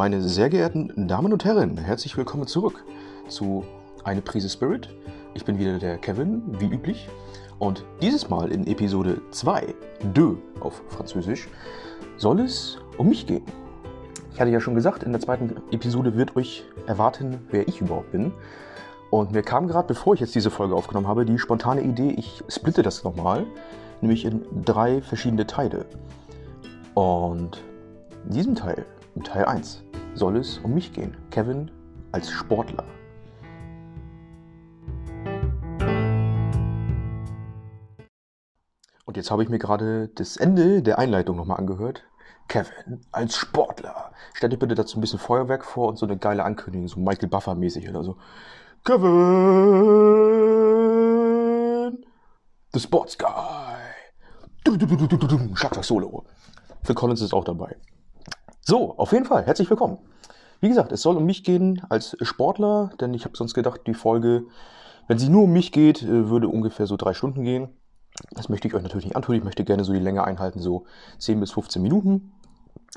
Meine sehr geehrten Damen und Herren, herzlich willkommen zurück zu Eine Prise Spirit. Ich bin wieder der Kevin, wie üblich. Und dieses Mal in Episode 2, de auf Französisch, soll es um mich gehen. Ich hatte ja schon gesagt, in der zweiten Episode wird euch erwarten, wer ich überhaupt bin. Und mir kam gerade, bevor ich jetzt diese Folge aufgenommen habe, die spontane Idee, ich splitte das nochmal, nämlich in drei verschiedene Teile. Und in diesem Teil, in Teil 1, soll es um mich gehen. Kevin als Sportler. Und jetzt habe ich mir gerade das Ende der Einleitung nochmal angehört. Kevin als Sportler. Stell dir bitte dazu ein bisschen Feuerwerk vor und so eine geile Ankündigung, so Michael Buffer mäßig oder so. Kevin, the Sports Guy. Schlagzeug Solo. Phil Collins ist auch dabei. So, auf jeden Fall, herzlich willkommen. Wie gesagt, es soll um mich gehen als Sportler, denn ich habe sonst gedacht, die Folge, wenn sie nur um mich geht, äh, würde ungefähr so drei Stunden gehen. Das möchte ich euch natürlich nicht antun. Ich möchte gerne so die Länge einhalten, so 10 bis 15 Minuten,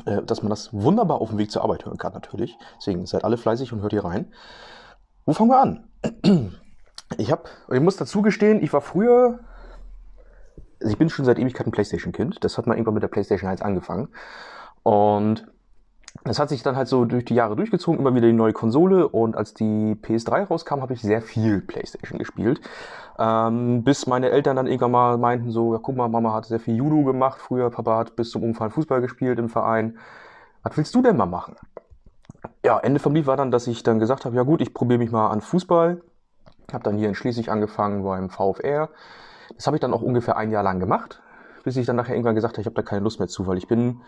äh, dass man das wunderbar auf dem Weg zur Arbeit hören kann natürlich. Deswegen seid alle fleißig und hört hier rein. Wo fangen wir an? Ich habe, ich muss dazu gestehen, ich war früher, also ich bin schon seit Ewigkeit ein Playstation-Kind. Das hat mal irgendwann mit der Playstation 1 angefangen. Und das hat sich dann halt so durch die Jahre durchgezogen, immer wieder die neue Konsole und als die PS3 rauskam, habe ich sehr viel Playstation gespielt. Ähm, bis meine Eltern dann irgendwann mal meinten so, ja guck mal, Mama hat sehr viel Judo gemacht früher, Papa hat bis zum Umfallen Fußball gespielt im Verein. Was willst du denn mal machen? Ja, Ende vom Lied war dann, dass ich dann gesagt habe, ja gut, ich probiere mich mal an Fußball. Habe dann hier in Schleswig angefangen beim VfR. Das habe ich dann auch ungefähr ein Jahr lang gemacht, bis ich dann nachher irgendwann gesagt habe, ich habe da keine Lust mehr zu, weil ich bin,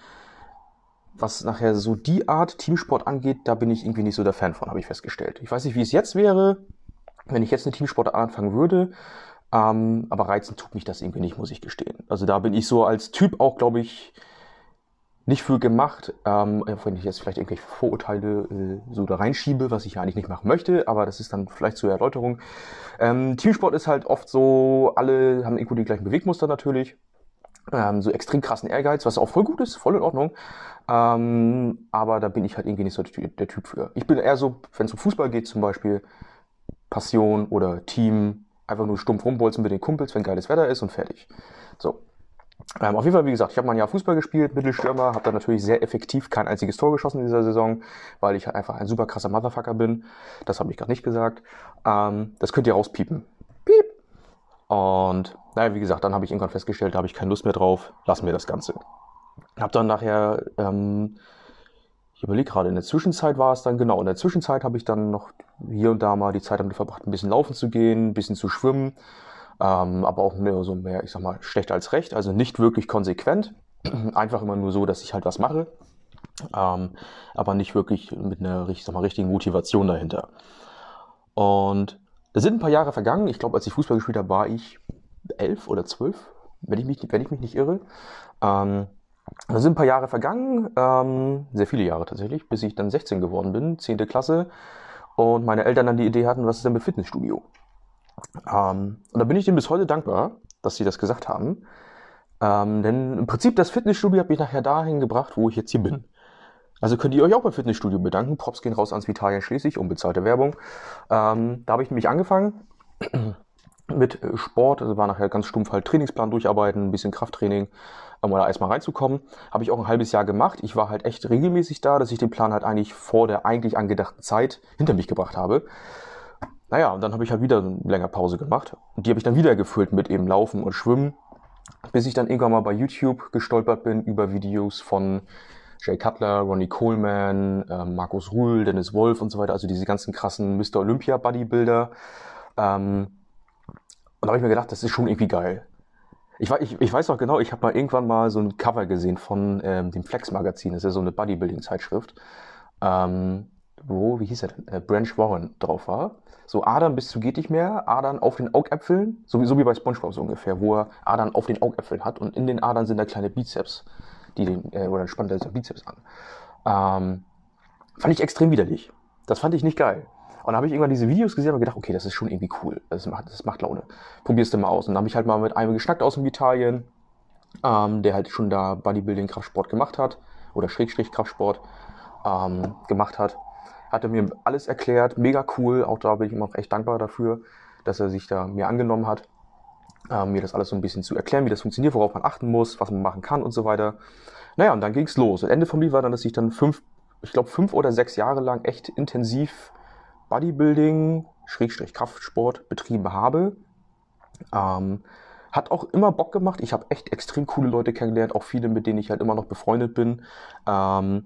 was nachher so die Art Teamsport angeht, da bin ich irgendwie nicht so der Fan von, habe ich festgestellt. Ich weiß nicht, wie es jetzt wäre, wenn ich jetzt eine Teamsportart anfangen würde, ähm, aber reizen tut mich das irgendwie nicht, muss ich gestehen. Also da bin ich so als Typ auch, glaube ich, nicht für gemacht, ähm, wenn ich jetzt vielleicht irgendwelche Vorurteile äh, so da reinschiebe, was ich ja eigentlich nicht machen möchte, aber das ist dann vielleicht zur Erläuterung. Ähm, Teamsport ist halt oft so, alle haben irgendwo die gleichen Bewegmuster natürlich, ähm, so extrem krassen Ehrgeiz, was auch voll gut ist, voll in Ordnung, ähm, aber da bin ich halt irgendwie nicht so der, Typ für. Ich bin eher so, wenn es um Fußball geht zum Beispiel, Passion oder Team, einfach nur stumpf rumbolzen mit den Kumpels, wenn geiles Wetter ist und fertig. So, ähm, auf jeden Fall, wie gesagt, ich habe mal ein Jahr Fußball gespielt, Mittelstürmer, habe dann natürlich sehr effektiv kein einziges Tor geschossen in dieser Saison, weil ich halt einfach ein super krasser Motherfucker bin. Das habe ich gerade nicht gesagt. Ähm, das könnt ihr rauspiepen. Und naja, wie gesagt, dann habe ich irgendwann festgestellt, da habe ich keine Lust mehr drauf, lassen wir das Ganze. Hab dann nachher, ähm, ich überlege gerade, in der Zwischenzeit war es dann, genau, in der Zwischenzeit habe ich dann noch hier und da mal die Zeit damit verbracht, ein bisschen laufen zu gehen, ein bisschen zu schwimmen ähm, aber auch mehr so mehr, ich sag mal, schlecht als recht, also nicht wirklich konsequent, einfach immer nur so, dass ich halt was mache, ähm, aber nicht wirklich mit einer ich sag mal, richtigen Motivation dahinter. Und es sind ein paar Jahre vergangen, ich glaube, als ich Fußball gespielt habe, war ich elf oder zwölf, wenn ich mich, wenn ich mich nicht irre. Ähm, da sind ein paar Jahre vergangen, ähm, sehr viele Jahre tatsächlich, bis ich dann 16 geworden bin, 10. Klasse. Und meine Eltern dann die Idee hatten, was ist denn mit Fitnessstudio? Ähm, und da bin ich denen bis heute dankbar, dass sie das gesagt haben. Ähm, denn im Prinzip das Fitnessstudio hat mich nachher dahin gebracht, wo ich jetzt hier bin. Also könnt ihr euch auch beim Fitnessstudio bedanken. Props gehen raus ans Vitalien schließlich, unbezahlte Werbung. Ähm, da habe ich nämlich angefangen mit Sport, also war nachher ganz stumpf halt Trainingsplan durcharbeiten, ein bisschen Krafttraining, um da erstmal reinzukommen. Habe ich auch ein halbes Jahr gemacht. Ich war halt echt regelmäßig da, dass ich den Plan halt eigentlich vor der eigentlich angedachten Zeit hinter mich gebracht habe. Naja, und dann habe ich halt wieder eine längere Pause gemacht. Und die habe ich dann wieder gefüllt mit eben Laufen und Schwimmen, bis ich dann irgendwann mal bei YouTube gestolpert bin über Videos von Jay Cutler, Ronnie Coleman, äh, Markus Rühl, Dennis Wolf und so weiter, also diese ganzen krassen Mr. Olympia Bodybuilder. Ähm, und da habe ich mir gedacht, das ist schon irgendwie geil. Ich, ich, ich weiß noch genau, ich habe mal irgendwann mal so ein Cover gesehen von ähm, dem Flex Magazin, das ist ja so eine Bodybuilding-Zeitschrift, ähm, wo, wie hieß er denn, äh, Branch Warren drauf war so Adern bis zu geht nicht mehr, Adern auf den Augäpfeln, sowieso wie bei SpongeBob so ungefähr, wo er Adern auf den Augäpfeln hat und in den Adern sind da kleine Bizeps, die den, äh, oder spannt er Bizeps an. Ähm, fand ich extrem widerlich. Das fand ich nicht geil. Und dann habe ich irgendwann diese Videos gesehen und gedacht, okay, das ist schon irgendwie cool. Das macht, das macht Laune. Probierst du mal aus. Und dann habe ich halt mal mit einem geschnackt aus dem Italien, ähm, der halt schon da Bodybuilding, Kraftsport gemacht hat. Oder Schrägstrich Kraftsport. ähm, gemacht hat. Hat er mir alles erklärt, mega cool. Auch da bin ich ihm auch echt dankbar dafür, dass er sich da mir angenommen hat, äh, mir das alles so ein bisschen zu erklären, wie das funktioniert, worauf man achten muss, was man machen kann und so weiter. Naja, und dann ging's los. Und Ende vom Lied war dann, dass ich dann fünf, ich glaube fünf oder sechs Jahre lang echt intensiv Bodybuilding, Schrägstrich Kraftsport betrieben habe. Ähm, hat auch immer Bock gemacht. Ich habe echt extrem coole Leute kennengelernt, auch viele, mit denen ich halt immer noch befreundet bin. Ähm,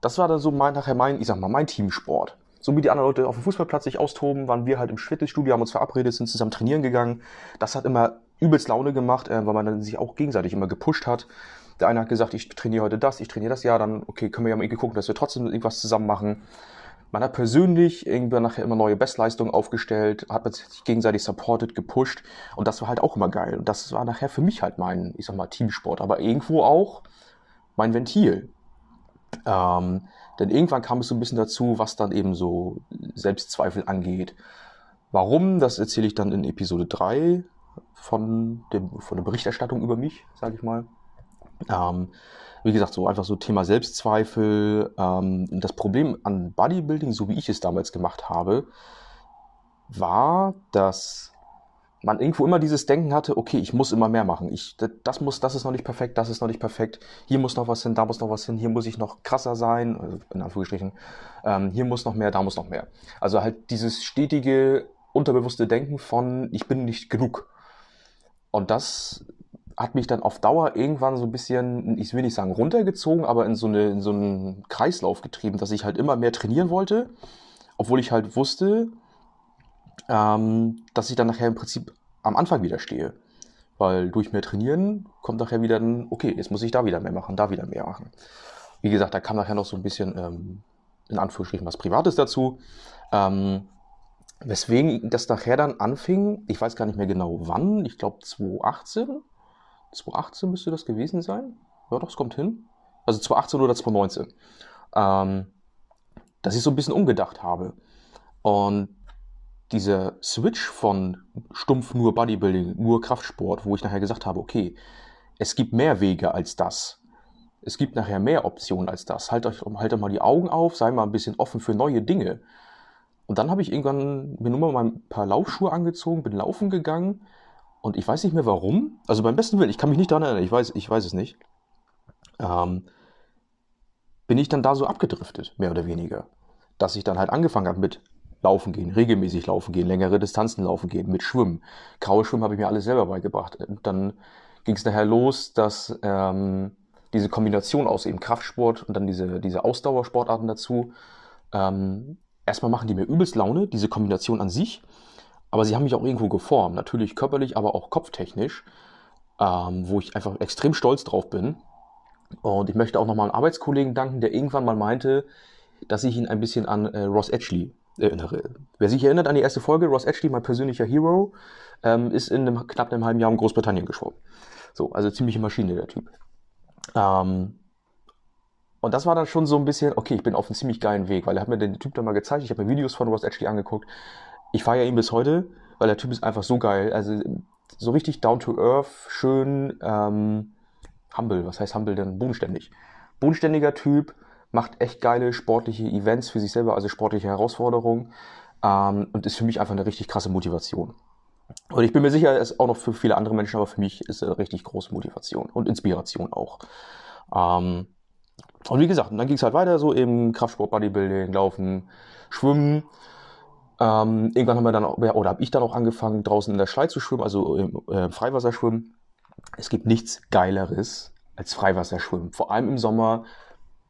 das war dann so mein, nachher mein, ich sag mal, mein Teamsport. So wie die anderen Leute auf dem Fußballplatz sich austoben, waren wir halt im Fitnessstudio, haben uns verabredet, sind zusammen trainieren gegangen. Das hat immer übelst Laune gemacht, äh, weil man dann sich auch gegenseitig immer gepusht hat. Der eine hat gesagt, ich trainiere heute das, ich trainiere das, ja, dann, okay, können wir ja mal irgendwie gucken, dass wir trotzdem irgendwas zusammen machen. Man hat persönlich irgendwann nachher immer neue Bestleistungen aufgestellt, hat sich gegenseitig supported, gepusht und das war halt auch immer geil. Und das war nachher für mich halt mein, ich sag mal, Teamsport, aber irgendwo auch mein Ventil. Ähm, denn irgendwann kam es so ein bisschen dazu, was dann eben so Selbstzweifel angeht. Warum, das erzähle ich dann in Episode 3 von, dem, von der Berichterstattung über mich, sage ich mal. Ähm, wie gesagt, so einfach so Thema Selbstzweifel. Ähm, das Problem an Bodybuilding, so wie ich es damals gemacht habe, war, dass man irgendwo immer dieses Denken hatte, okay, ich muss immer mehr machen. Ich, das muss, das ist noch nicht perfekt, das ist noch nicht perfekt. Hier muss noch was hin, da muss noch was hin, hier muss ich noch krasser sein, also in Anführungsstrichen. Ähm, hier muss noch mehr, da muss noch mehr. Also halt dieses stetige, unterbewusste Denken von, ich bin nicht genug. Und das hat mich dann auf Dauer irgendwann so ein bisschen, ich will nicht sagen runtergezogen, aber in so, eine, in so einen Kreislauf getrieben, dass ich halt immer mehr trainieren wollte, obwohl ich halt wusste, ähm, dass ich dann nachher im Prinzip am Anfang wieder stehe. Weil durch mehr Trainieren kommt nachher wieder ein, okay, jetzt muss ich da wieder mehr machen, da wieder mehr machen. Wie gesagt, da kam nachher noch so ein bisschen, ähm, in Anführungsstrichen, was Privates dazu. Ähm, weswegen das nachher dann anfing, ich weiß gar nicht mehr genau wann, ich glaube 2018 2018 müsste das gewesen sein. Ja, doch, es kommt hin. Also 2018 oder 2019. Ähm, dass ich so ein bisschen umgedacht habe. Und dieser Switch von stumpf nur Bodybuilding, nur Kraftsport, wo ich nachher gesagt habe, okay, es gibt mehr Wege als das. Es gibt nachher mehr Optionen als das. Halt euch, halt mal die Augen auf, sei mal ein bisschen offen für neue Dinge. Und dann habe ich irgendwann mir nur mal ein paar Laufschuhe angezogen, bin laufen gegangen und ich weiß nicht mehr warum. Also beim besten Willen, ich kann mich nicht daran erinnern, ich weiß, ich weiß es nicht. Ähm, bin ich dann da so abgedriftet, mehr oder weniger. Dass ich dann halt angefangen habe mit Laufen gehen, regelmäßig laufen gehen, längere Distanzen laufen gehen, mit Schwimmen. Graue Schwimmen habe ich mir alles selber beigebracht. Dann ging es nachher los, dass ähm, diese Kombination aus eben Kraftsport und dann diese, diese Ausdauersportarten dazu, ähm, erstmal machen die mir übelst Laune, diese Kombination an sich. Aber sie haben mich auch irgendwo geformt, natürlich körperlich, aber auch kopftechnisch, ähm, wo ich einfach extrem stolz drauf bin. Und ich möchte auch nochmal einem Arbeitskollegen danken, der irgendwann mal meinte, dass ich ihn ein bisschen an äh, Ross Edgley erinnere. Wer sich erinnert an die erste Folge, Ross Edgley, mein persönlicher Hero, ähm, ist in einem, knapp einem halben Jahr in Großbritannien geschwommen. So, also ziemliche Maschine, der Typ. Ähm, und das war dann schon so ein bisschen, okay, ich bin auf einem ziemlich geilen Weg, weil er hat mir den Typ dann mal gezeigt, ich habe mir Videos von Ross Edgley angeguckt ich feiere ihn bis heute, weil der Typ ist einfach so geil. Also so richtig down to earth, schön ähm, humble. Was heißt humble denn? Bodenständig. Bodenständiger Typ, macht echt geile sportliche Events für sich selber, also sportliche Herausforderungen ähm, und ist für mich einfach eine richtig krasse Motivation. Und ich bin mir sicher, es ist auch noch für viele andere Menschen, aber für mich ist eine richtig große Motivation und Inspiration auch. Ähm, und wie gesagt, dann ging es halt weiter, so eben Kraftsport, Bodybuilding, Laufen, Schwimmen. Ähm, irgendwann haben wir dann auch, oder habe ich dann auch angefangen, draußen in der Schlei zu schwimmen, also im äh, Freiwasserschwimmen. Es gibt nichts Geileres als Freiwasserschwimmen. Vor allem im Sommer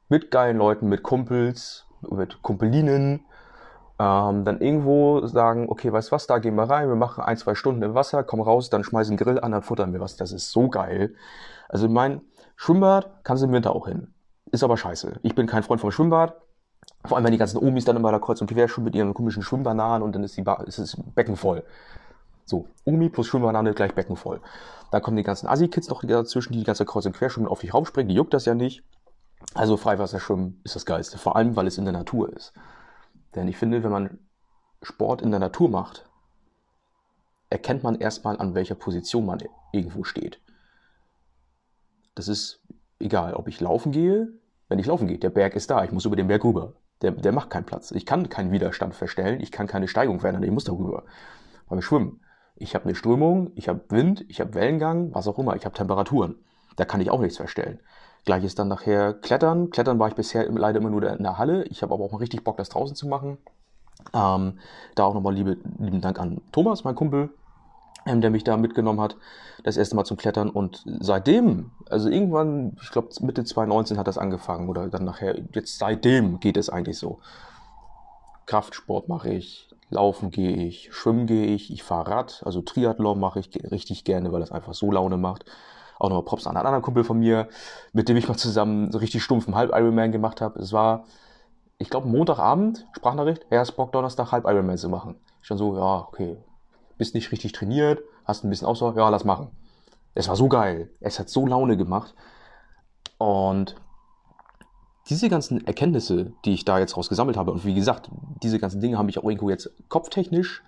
mit geilen Leuten, mit Kumpels, mit Kumpelinen. Ähm, dann irgendwo sagen, okay, weißt was, da gehen wir rein, wir machen ein, zwei Stunden im Wasser, kommen raus, dann schmeißen Grill an, dann futtern wir was. Das ist so geil. Also mein Schwimmbad kannst du im Winter auch hin. Ist aber scheiße. Ich bin kein Freund vom Schwimmbad. Vor allem, wenn die ganzen Omis dann immer da kreuz und quer schwimmen mit ihren komischen Schwimmbananen und dann ist, die ba ist das Becken voll. So, Omi plus Schwimmbanane gleich Becken voll. Dann kommen die ganzen Assi-Kids noch dazwischen, die die ganze Kreuz und Quer schwimmen, auf dich raufspringen, die juckt das ja nicht. Also Freiwasserschwimmen ist das Geilste, vor allem, weil es in der Natur ist. Denn ich finde, wenn man Sport in der Natur macht, erkennt man erstmal, an welcher Position man irgendwo steht. Das ist egal, ob ich laufen gehe, wenn ich laufen gehe. Der Berg ist da, ich muss über den Berg rüber. Der, der macht keinen Platz. Ich kann keinen Widerstand verstellen, ich kann keine Steigung verändern, ich muss darüber. Beim Schwimmen. Ich habe eine Strömung, ich habe Wind, ich habe Wellengang, was auch immer, ich habe Temperaturen. Da kann ich auch nichts verstellen. Gleiches dann nachher Klettern. Klettern war ich bisher leider immer nur in der Halle. Ich habe aber auch mal richtig Bock, das draußen zu machen. Ähm, da auch nochmal liebe, lieben Dank an Thomas, mein Kumpel, ähm, der mich da mitgenommen hat, das erste Mal zum Klettern. Und seitdem, also irgendwann, ich glaube Mitte 2019 hat das angefangen oder dann nachher, jetzt seitdem geht es eigentlich so. Kraftsport mache ich, Laufen gehe ich, Schwimmen gehe ich, ich fahre Rad, also Triathlon mache ich richtig gerne, weil das einfach so Laune macht. Auch nochmal Props an einen anderen Kumpel von mir, mit dem ich mal zusammen so richtig stumpfen Halb-Ironman gemacht habe. Es war, ich glaube, Montagabend, Sprachnachricht, er ist Bock, Donnerstag Halb-Ironman zu machen. Ich schon so, ja, okay, bist nicht richtig trainiert, hast ein bisschen Ausdauer, ja, lass machen. Es war so geil. Es hat so Laune gemacht. Und diese ganzen Erkenntnisse, die ich da jetzt raus gesammelt habe, und wie gesagt, diese ganzen Dinge haben mich auch irgendwo jetzt kopftechnisch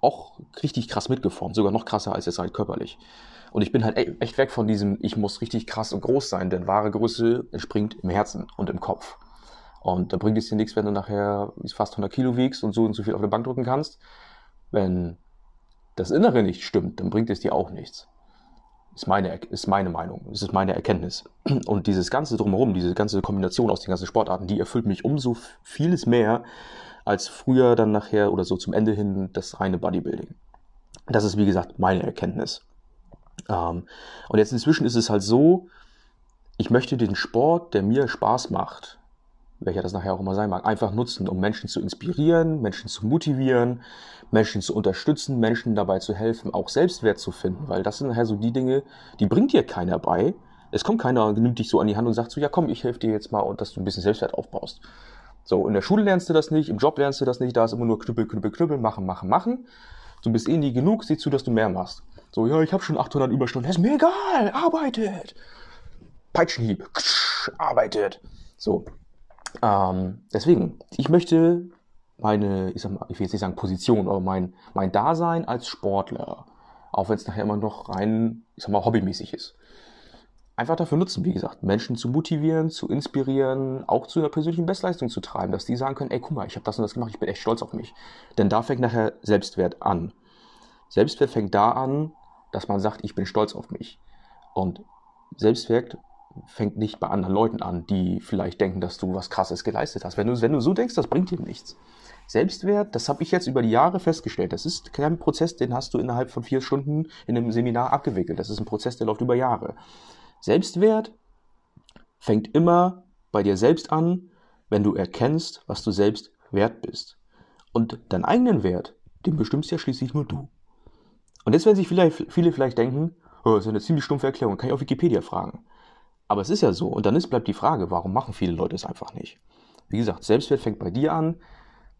auch richtig krass mitgeformt, sogar noch krasser als jetzt halt körperlich. Und ich bin halt e-, echt weg von diesem, ich muss richtig krass und groß sein, denn wahre Größe entspringt im Herzen und im Kopf. Und da bringt es dir nichts, wenn du nachher fast 100 Kilo wiegst und so und so viel auf der Bank drücken kannst. Wenn das Innere nicht stimmt, dann bringt es dir auch nichts. Ist meine, ist meine Meinung, das ist meine Erkenntnis. Und dieses ganze Drumherum, diese ganze Kombination aus den ganzen Sportarten, die erfüllt mich umso vieles mehr als früher dann nachher oder so zum Ende hin das reine Bodybuilding. Das ist wie gesagt meine Erkenntnis. Ähm, und jetzt inzwischen ist es halt so, ich möchte den Sport, der mir Spaß macht, welcher das nachher auch immer sein mag, einfach nutzen, um Menschen zu inspirieren, Menschen zu motivieren, Menschen zu unterstützen, Menschen dabei zu helfen, auch Selbstwert zu finden, weil das sind nachher so die Dinge, die bringt dir keiner bei. Es kommt keiner, nimmt dich so an die Hand und sagt so, ja komm, ich helfe dir jetzt mal und dass du ein bisschen Selbstwert aufbaust. So, in der Schule lernst du das nicht, im Job lernst du das nicht, da ist immer nur knüppel, knüppel, knüppel, machen, machen, machen. Du bist eh nie genug, sieh zu, dass du mehr machst. So, ja, ich habe schon 800 Überstunden, ist mir egal, arbeitet. Peitschenhieb, ksch, arbeitet. So, ähm, deswegen, ich möchte meine, ich, sag mal, ich will jetzt nicht sagen Position, aber mein, mein Dasein als Sportler, auch wenn es nachher immer noch rein, ich sag mal, hobbymäßig ist, einfach dafür nutzen, wie gesagt, Menschen zu motivieren, zu inspirieren, auch zu einer persönlichen Bestleistung zu treiben, dass die sagen können, ey, guck mal, ich habe das und das gemacht, ich bin echt stolz auf mich. Denn da fängt nachher Selbstwert an. Selbstwert fängt da an, dass man sagt, ich bin stolz auf mich. Und Selbstwert fängt nicht bei anderen Leuten an, die vielleicht denken, dass du was Krasses geleistet hast. Wenn du, wenn du so denkst, das bringt dir nichts. Selbstwert, das habe ich jetzt über die Jahre festgestellt. Das ist kein Prozess, den hast du innerhalb von vier Stunden in einem Seminar abgewickelt. Das ist ein Prozess, der läuft über Jahre. Selbstwert fängt immer bei dir selbst an, wenn du erkennst, was du selbst wert bist. Und deinen eigenen Wert, den bestimmst ja schließlich nur du. Und jetzt werden sich vielleicht, viele vielleicht denken, oh, das ist eine ziemlich stumpfe Erklärung, kann ich auf Wikipedia fragen. Aber es ist ja so. Und dann ist, bleibt die Frage, warum machen viele Leute es einfach nicht? Wie gesagt, Selbstwert fängt bei dir an.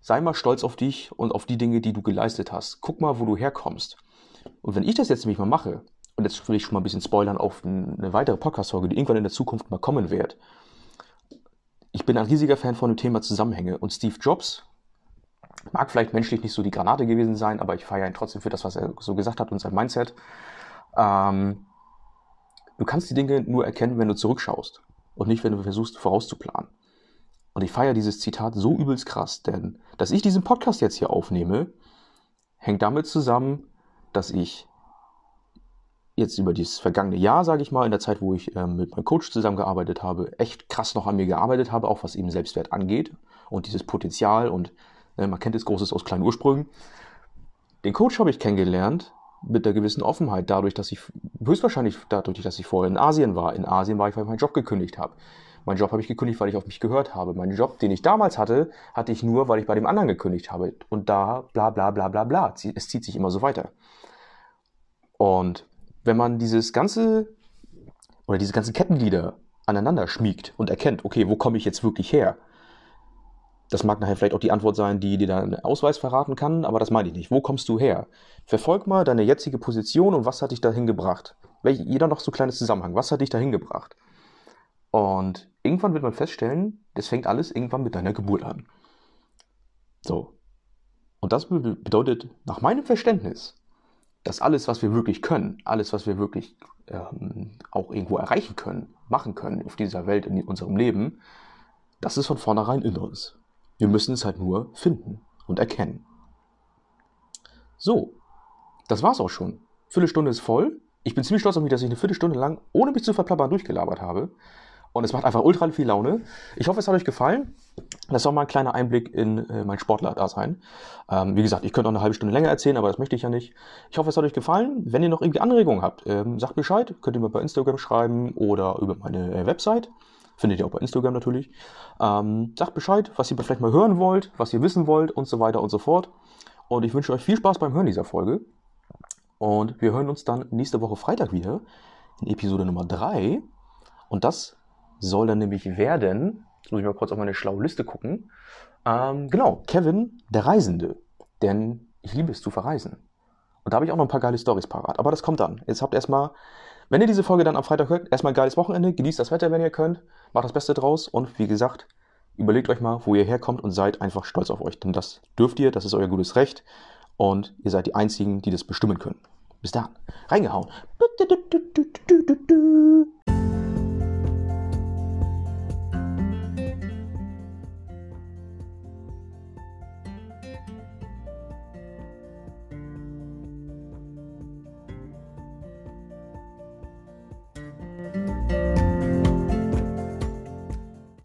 Sei mal stolz auf dich und auf die Dinge, die du geleistet hast. Guck mal, wo du herkommst. Und wenn ich das jetzt nämlich mal mache, und jetzt will ich schon mal ein bisschen spoilern auf eine weitere Podcast-Folge, die irgendwann in der Zukunft mal kommen wird. Ich bin ein riesiger Fan von dem Thema Zusammenhänge. Und Steve Jobs mag vielleicht menschlich nicht so die Granate gewesen sein, aber ich feiere ihn trotzdem für das, was er so gesagt hat und sein Mindset. Ähm, Du kannst die Dinge nur erkennen, wenn du zurückschaust und nicht, wenn du versuchst vorauszuplanen. Und ich feiere dieses Zitat so übelst krass, denn dass ich diesen Podcast jetzt hier aufnehme, hängt damit zusammen, dass ich jetzt über dieses vergangene Jahr, sage ich mal, in der Zeit, wo ich äh, mit meinem Coach zusammengearbeitet habe, echt krass noch an mir gearbeitet habe, auch was eben Selbstwert angeht und dieses Potenzial und man kennt es Großes aus kleinen Ursprüngen. Den Coach habe ich kennengelernt mit einer gewissen Offenheit, dadurch, dass ich höchstwahrscheinlich dadurch, dass ich vorher in Asien war. In Asien war ich, weil ich meinen Job gekündigt habe. Meinen Job habe ich gekündigt, weil ich auf mich gehört habe. Meinen Job, den ich damals hatte, hatte ich nur, weil ich bei dem anderen gekündigt habe. Und da bla bla bla bla bla. Es zieht sich immer so weiter. Und wenn man dieses ganze oder diese ganzen Kettenglieder aneinander schmiegt und erkennt, okay, wo komme ich jetzt wirklich her? Das mag nachher vielleicht auch die Antwort sein, die dir deinen Ausweis verraten kann, aber das meine ich nicht. Wo kommst du her? Verfolg mal deine jetzige Position und was hat dich dahin gebracht? Jeder noch so ein kleines Zusammenhang. Was hat dich dahin gebracht? Und irgendwann wird man feststellen, das fängt alles irgendwann mit deiner Geburt an. So. Und das bedeutet, nach meinem Verständnis, dass alles, was wir wirklich können, alles, was wir wirklich ähm, auch irgendwo erreichen können, machen können auf dieser Welt, in unserem Leben, das ist von vornherein in uns. Wir müssen es halt nur finden und erkennen. So, das war's auch schon. Viertelstunde ist voll. Ich bin ziemlich stolz auf mich, dass ich eine Viertelstunde lang, ohne mich zu verplappern, durchgelabert habe. Und es macht einfach ultra viel Laune. Ich hoffe, es hat euch gefallen. Das war mal ein kleiner Einblick in äh, mein Sportler-Dasein. Ähm, wie gesagt, ich könnte auch eine halbe Stunde länger erzählen, aber das möchte ich ja nicht. Ich hoffe, es hat euch gefallen. Wenn ihr noch irgendwie Anregungen habt, ähm, sagt Bescheid. Könnt ihr mir bei Instagram schreiben oder über meine äh, Website. Findet ihr auch bei Instagram natürlich. Ähm, sagt Bescheid, was ihr vielleicht mal hören wollt, was ihr wissen wollt und so weiter und so fort. Und ich wünsche euch viel Spaß beim Hören dieser Folge. Und wir hören uns dann nächste Woche Freitag wieder in Episode Nummer 3. Und das soll dann nämlich werden, jetzt muss ich mal kurz auf meine schlaue Liste gucken, ähm, genau, Kevin, der Reisende. Denn ich liebe es zu verreisen. Und da habe ich auch noch ein paar geile Stories parat. Aber das kommt dann. Jetzt habt erstmal, wenn ihr diese Folge dann am Freitag hört, erstmal ein geiles Wochenende, genießt das Wetter, wenn ihr könnt, macht das Beste draus und wie gesagt, überlegt euch mal, wo ihr herkommt und seid einfach stolz auf euch. Denn das dürft ihr, das ist euer gutes Recht und ihr seid die Einzigen, die das bestimmen können. Bis dann. Reingehauen.